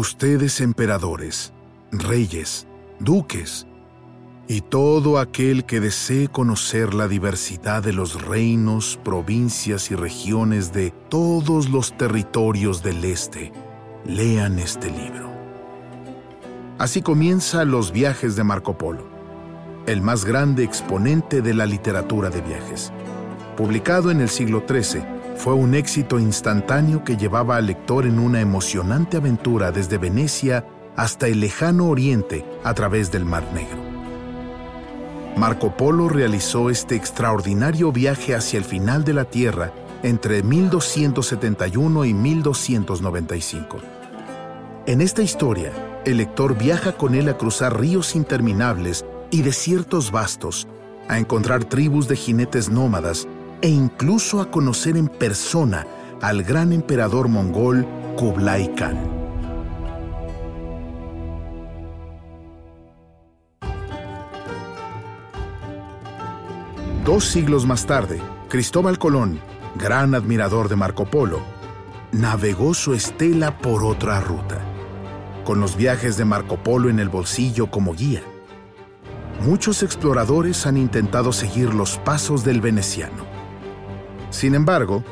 Ustedes emperadores, reyes, duques, y todo aquel que desee conocer la diversidad de los reinos, provincias y regiones de todos los territorios del este, lean este libro. Así comienza Los viajes de Marco Polo, el más grande exponente de la literatura de viajes. Publicado en el siglo XIII, fue un éxito instantáneo que llevaba al lector en una emocionante aventura desde Venecia hasta el lejano oriente a través del Mar Negro. Marco Polo realizó este extraordinario viaje hacia el final de la Tierra entre 1271 y 1295. En esta historia, el lector viaja con él a cruzar ríos interminables y desiertos vastos, a encontrar tribus de jinetes nómadas e incluso a conocer en persona al gran emperador mongol Kublai Khan. Dos siglos más tarde, Cristóbal Colón, gran admirador de Marco Polo, navegó su estela por otra ruta, con los viajes de Marco Polo en el bolsillo como guía. Muchos exploradores han intentado seguir los pasos del veneciano. Sin embargo,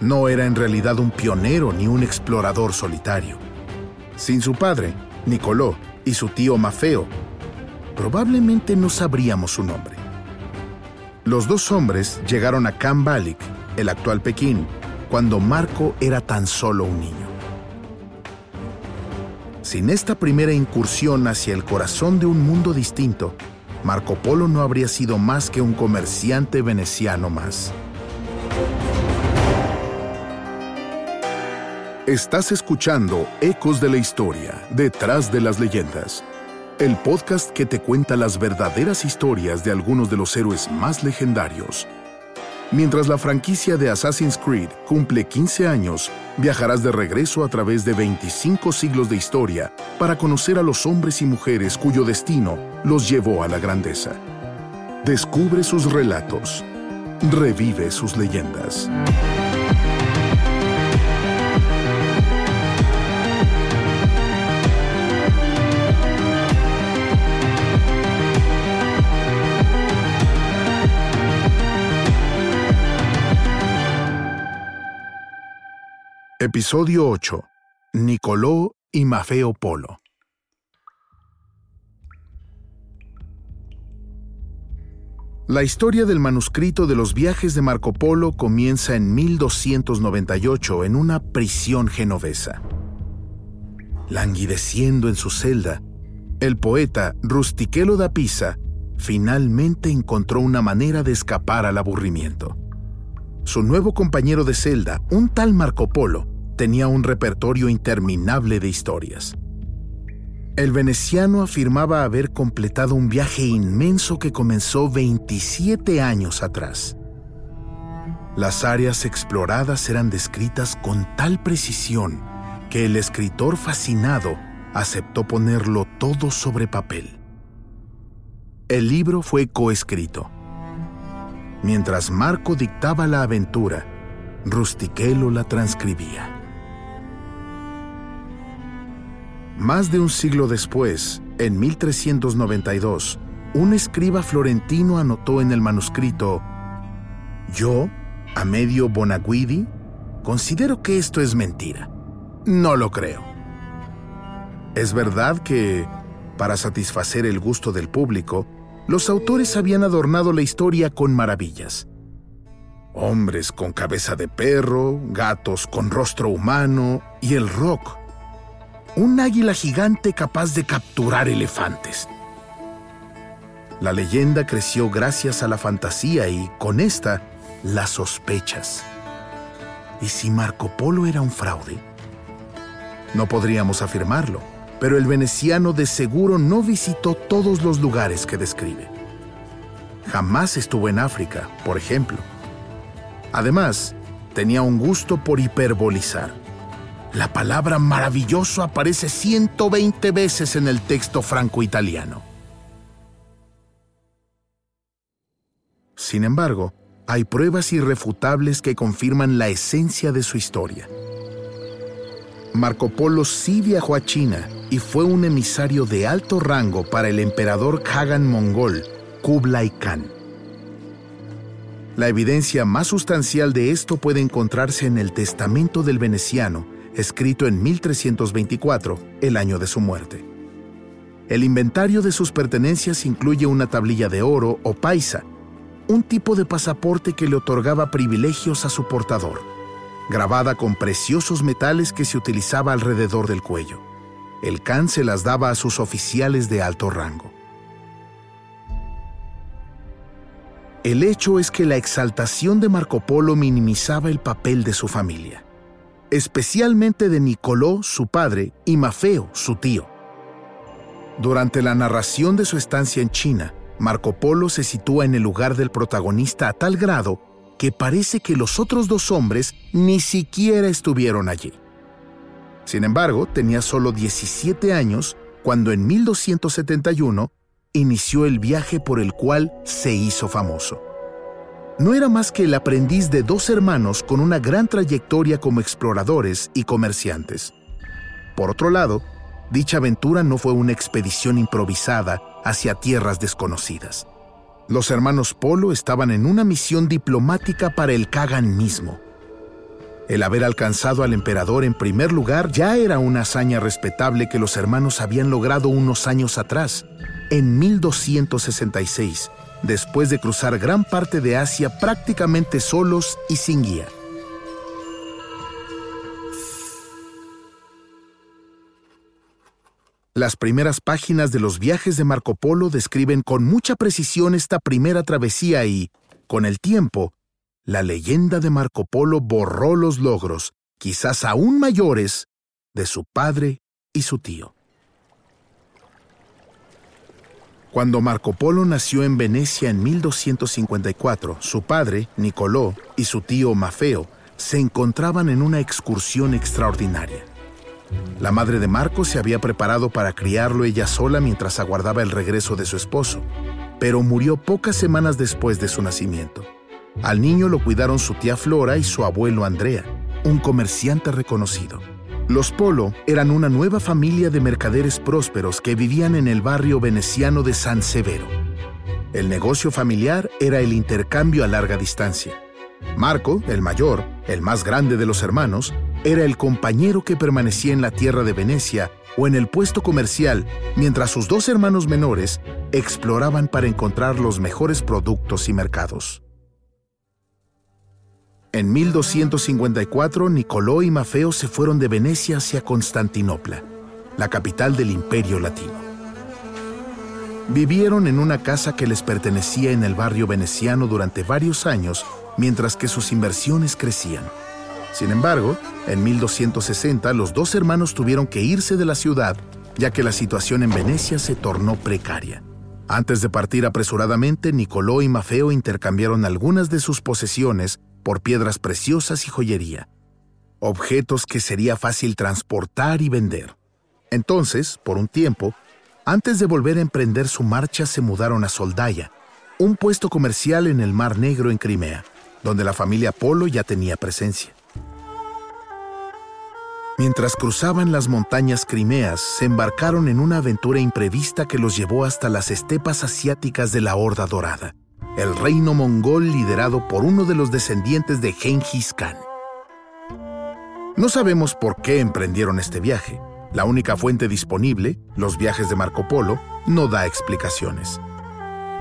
no era en realidad un pionero ni un explorador solitario. Sin su padre, Nicoló, y su tío Mafeo, probablemente no sabríamos su nombre. Los dos hombres llegaron a Kambalik, el actual Pekín, cuando Marco era tan solo un niño. Sin esta primera incursión hacia el corazón de un mundo distinto, Marco Polo no habría sido más que un comerciante veneciano más. Estás escuchando Ecos de la Historia, detrás de las leyendas el podcast que te cuenta las verdaderas historias de algunos de los héroes más legendarios. Mientras la franquicia de Assassin's Creed cumple 15 años, viajarás de regreso a través de 25 siglos de historia para conocer a los hombres y mujeres cuyo destino los llevó a la grandeza. Descubre sus relatos. Revive sus leyendas. Episodio 8. Nicoló y Mafeo Polo. La historia del manuscrito de los viajes de Marco Polo comienza en 1298 en una prisión genovesa. Languideciendo en su celda, el poeta Rustiquelo da Pisa finalmente encontró una manera de escapar al aburrimiento. Su nuevo compañero de celda, un tal Marco Polo, tenía un repertorio interminable de historias. El veneciano afirmaba haber completado un viaje inmenso que comenzó 27 años atrás. Las áreas exploradas eran descritas con tal precisión que el escritor fascinado aceptó ponerlo todo sobre papel. El libro fue coescrito. Mientras Marco dictaba la aventura, Rustiquelo la transcribía. Más de un siglo después, en 1392, un escriba florentino anotó en el manuscrito, Yo, a medio Bonaguidi, considero que esto es mentira. No lo creo. Es verdad que, para satisfacer el gusto del público, los autores habían adornado la historia con maravillas. Hombres con cabeza de perro, gatos con rostro humano y el rock un águila gigante capaz de capturar elefantes. La leyenda creció gracias a la fantasía y, con esta, las sospechas. ¿Y si Marco Polo era un fraude? No podríamos afirmarlo, pero el veneciano de seguro no visitó todos los lugares que describe. Jamás estuvo en África, por ejemplo. Además, tenía un gusto por hiperbolizar. La palabra maravilloso aparece 120 veces en el texto franco-italiano. Sin embargo, hay pruebas irrefutables que confirman la esencia de su historia. Marco Polo sí viajó a China y fue un emisario de alto rango para el emperador Khagan mongol, Kublai Khan. La evidencia más sustancial de esto puede encontrarse en el testamento del veneciano, escrito en 1324, el año de su muerte. El inventario de sus pertenencias incluye una tablilla de oro o paisa, un tipo de pasaporte que le otorgaba privilegios a su portador, grabada con preciosos metales que se utilizaba alrededor del cuello. El Khan se las daba a sus oficiales de alto rango. El hecho es que la exaltación de Marco Polo minimizaba el papel de su familia, especialmente de Nicoló, su padre, y Mafeo, su tío. Durante la narración de su estancia en China, Marco Polo se sitúa en el lugar del protagonista a tal grado que parece que los otros dos hombres ni siquiera estuvieron allí. Sin embargo, tenía solo 17 años cuando en 1271 inició el viaje por el cual se hizo famoso. No era más que el aprendiz de dos hermanos con una gran trayectoria como exploradores y comerciantes. Por otro lado, dicha aventura no fue una expedición improvisada hacia tierras desconocidas. Los hermanos Polo estaban en una misión diplomática para el Kagan mismo. El haber alcanzado al emperador en primer lugar ya era una hazaña respetable que los hermanos habían logrado unos años atrás, en 1266, después de cruzar gran parte de Asia prácticamente solos y sin guía. Las primeras páginas de los viajes de Marco Polo describen con mucha precisión esta primera travesía y, con el tiempo, la leyenda de Marco Polo borró los logros, quizás aún mayores, de su padre y su tío. Cuando Marco Polo nació en Venecia en 1254, su padre, Nicolò, y su tío Mafeo se encontraban en una excursión extraordinaria. La madre de Marco se había preparado para criarlo ella sola mientras aguardaba el regreso de su esposo, pero murió pocas semanas después de su nacimiento. Al niño lo cuidaron su tía Flora y su abuelo Andrea, un comerciante reconocido. Los Polo eran una nueva familia de mercaderes prósperos que vivían en el barrio veneciano de San Severo. El negocio familiar era el intercambio a larga distancia. Marco, el mayor, el más grande de los hermanos, era el compañero que permanecía en la tierra de Venecia o en el puesto comercial, mientras sus dos hermanos menores exploraban para encontrar los mejores productos y mercados. En 1254, Nicolò y Mafeo se fueron de Venecia hacia Constantinopla, la capital del Imperio Latino. Vivieron en una casa que les pertenecía en el barrio veneciano durante varios años, mientras que sus inversiones crecían. Sin embargo, en 1260 los dos hermanos tuvieron que irse de la ciudad, ya que la situación en Venecia se tornó precaria. Antes de partir apresuradamente, Nicolò y Mafeo intercambiaron algunas de sus posesiones por piedras preciosas y joyería, objetos que sería fácil transportar y vender. Entonces, por un tiempo, antes de volver a emprender su marcha, se mudaron a Soldaya, un puesto comercial en el Mar Negro en Crimea, donde la familia Polo ya tenía presencia. Mientras cruzaban las montañas crimeas, se embarcaron en una aventura imprevista que los llevó hasta las estepas asiáticas de la Horda Dorada, el reino mongol liderado por uno de los descendientes de Genghis Khan. No sabemos por qué emprendieron este viaje. La única fuente disponible, los viajes de Marco Polo, no da explicaciones.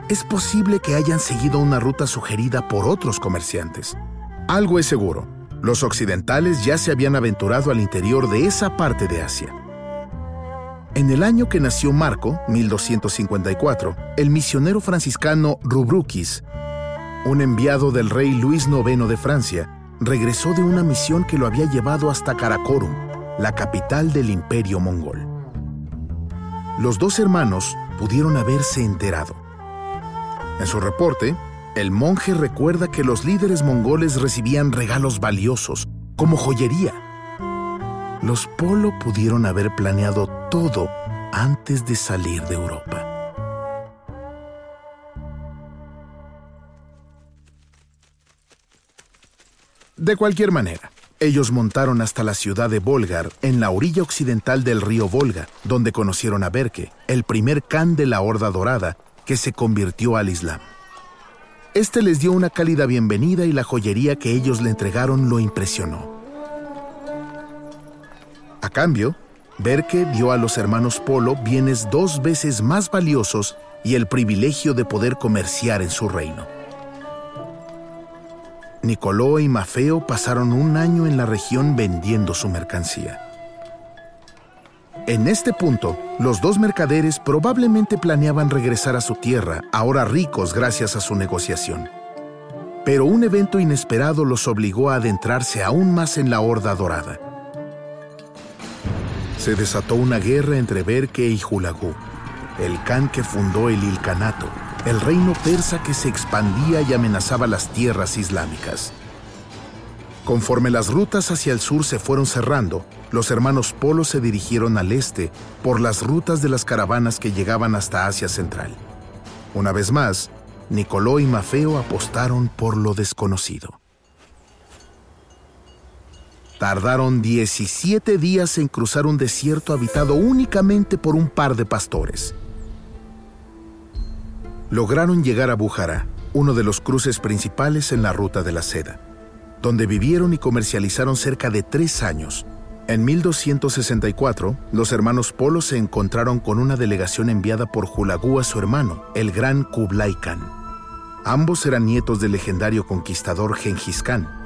Es posible que hayan seguido una ruta sugerida por otros comerciantes. Algo es seguro, los occidentales ya se habían aventurado al interior de esa parte de Asia. En el año que nació Marco, 1254, el misionero franciscano Rubrukis, un enviado del rey Luis IX de Francia, regresó de una misión que lo había llevado hasta Karakorum, la capital del imperio mongol. Los dos hermanos pudieron haberse enterado. En su reporte, el monje recuerda que los líderes mongoles recibían regalos valiosos, como joyería. Los Polo pudieron haber planeado todo antes de salir de Europa. De cualquier manera, ellos montaron hasta la ciudad de Volgar, en la orilla occidental del río Volga, donde conocieron a Berke, el primer Khan de la Horda Dorada, que se convirtió al Islam. Este les dio una cálida bienvenida y la joyería que ellos le entregaron lo impresionó. A cambio, Berke dio a los hermanos Polo bienes dos veces más valiosos y el privilegio de poder comerciar en su reino. Nicoló y Mafeo pasaron un año en la región vendiendo su mercancía. En este punto, los dos mercaderes probablemente planeaban regresar a su tierra, ahora ricos gracias a su negociación. Pero un evento inesperado los obligó a adentrarse aún más en la Horda Dorada. Se desató una guerra entre Berke y Hulagú, el Khan que fundó el Ilkanato, el reino persa que se expandía y amenazaba las tierras islámicas. Conforme las rutas hacia el sur se fueron cerrando, los hermanos Polo se dirigieron al este por las rutas de las caravanas que llegaban hasta Asia Central. Una vez más, Nicoló y Mafeo apostaron por lo desconocido. Tardaron 17 días en cruzar un desierto habitado únicamente por un par de pastores. Lograron llegar a Bújara, uno de los cruces principales en la ruta de la seda donde vivieron y comercializaron cerca de tres años. En 1264, los hermanos Polo se encontraron con una delegación enviada por Hulagú a su hermano, el gran Kublai Khan. Ambos eran nietos del legendario conquistador Genghis Khan.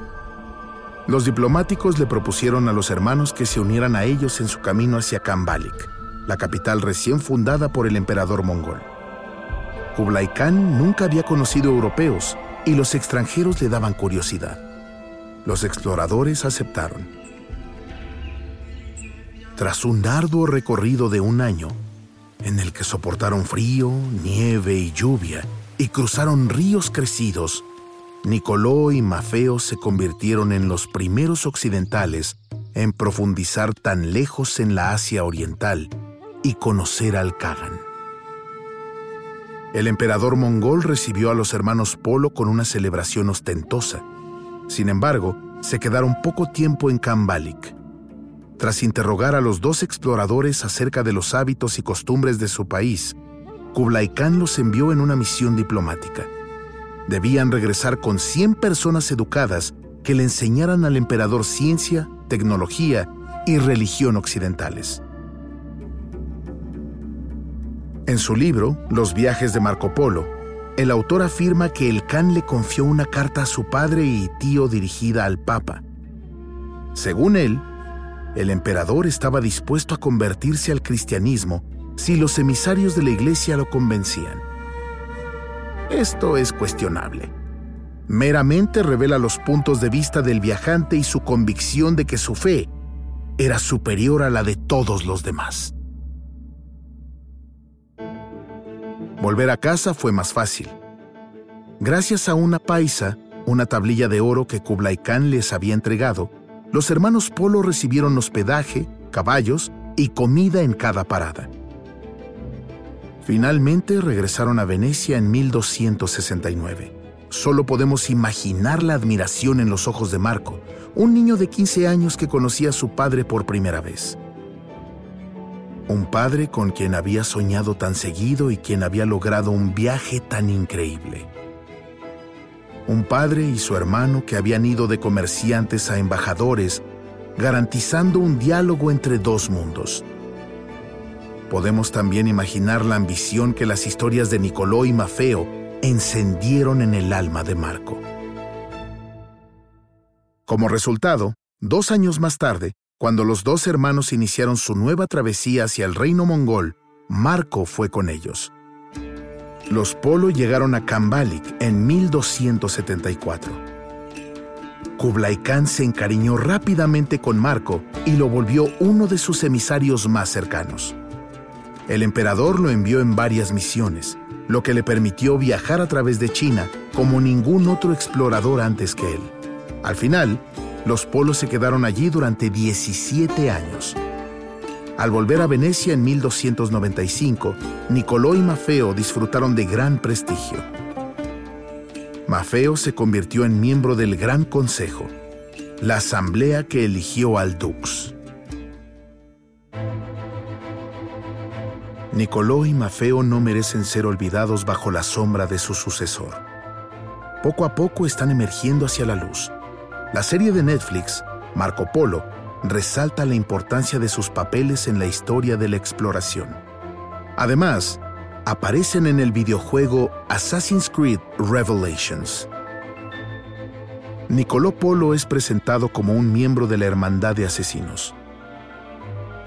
Los diplomáticos le propusieron a los hermanos que se unieran a ellos en su camino hacia Kambalik, la capital recién fundada por el emperador mongol. Kublai Khan nunca había conocido europeos y los extranjeros le daban curiosidad. Los exploradores aceptaron. Tras un arduo recorrido de un año, en el que soportaron frío, nieve y lluvia, y cruzaron ríos crecidos, Nicoló y Mafeo se convirtieron en los primeros occidentales en profundizar tan lejos en la Asia Oriental y conocer al Kagan. El emperador mongol recibió a los hermanos Polo con una celebración ostentosa, sin embargo, se quedaron poco tiempo en Kambalik. Tras interrogar a los dos exploradores acerca de los hábitos y costumbres de su país, Kublai Khan los envió en una misión diplomática. Debían regresar con 100 personas educadas que le enseñaran al emperador ciencia, tecnología y religión occidentales. En su libro, Los viajes de Marco Polo, el autor afirma que el Khan le confió una carta a su padre y tío dirigida al Papa. Según él, el emperador estaba dispuesto a convertirse al cristianismo si los emisarios de la iglesia lo convencían. Esto es cuestionable. Meramente revela los puntos de vista del viajante y su convicción de que su fe era superior a la de todos los demás. Volver a casa fue más fácil. Gracias a una paisa, una tablilla de oro que Kublai Khan les había entregado, los hermanos Polo recibieron hospedaje, caballos y comida en cada parada. Finalmente regresaron a Venecia en 1269. Solo podemos imaginar la admiración en los ojos de Marco, un niño de 15 años que conocía a su padre por primera vez un padre con quien había soñado tan seguido y quien había logrado un viaje tan increíble. Un padre y su hermano que habían ido de comerciantes a embajadores, garantizando un diálogo entre dos mundos. Podemos también imaginar la ambición que las historias de Nicoló y Mafeo encendieron en el alma de Marco. Como resultado, dos años más tarde, Cuando los dos hermanos iniciaron su nueva travesía hacia el reino mongol, Marco fue con ellos. Los Polo llegaron a Kambalik en 1274. Kublai Khan se encariñó rápidamente con Marco y lo volvió uno de sus emisarios más cercanos. El emperador lo envió en varias misiones, lo que le permitió viajar a través de China como ningún otro explorador antes que él. Al final, los polos se quedaron allí durante 17 años. Al volver a Venecia en 1295, Nicolò y Mafeo disfrutaron de gran prestigio. Mafeo se convirtió en miembro del Gran Consejo, la asamblea que eligió al Dux. Nicolò y Mafeo no merecen ser olvidados bajo la sombra de su sucesor. Poco a poco están emergiendo hacia la luz la serie de Netflix, Marco Polo, resalta la importancia de sus papeles en la historia de la exploración. Además, aparecen en el videojuego Assassin's Creed Revelations. Nicolò Polo es presentado como un miembro de la Hermandad de Asesinos.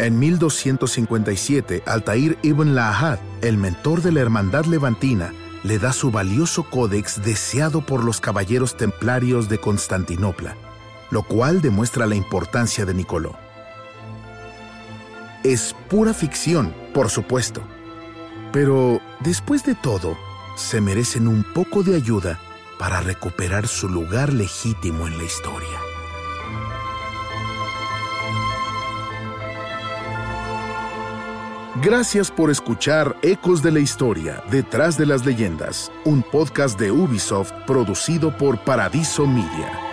En 1257, Altair ibn Lahad, el mentor de la Hermandad Levantina, le da su valioso códex deseado por los caballeros templarios de Constantinopla, lo cual demuestra la importancia de Nicoló. Es pura ficción, por supuesto, pero después de todo, se merecen un poco de ayuda para recuperar su lugar legítimo en la historia. Gracias por escuchar Ecos de la Historia, Detrás de las Leyendas, un podcast de Ubisoft producido por Paradiso Media.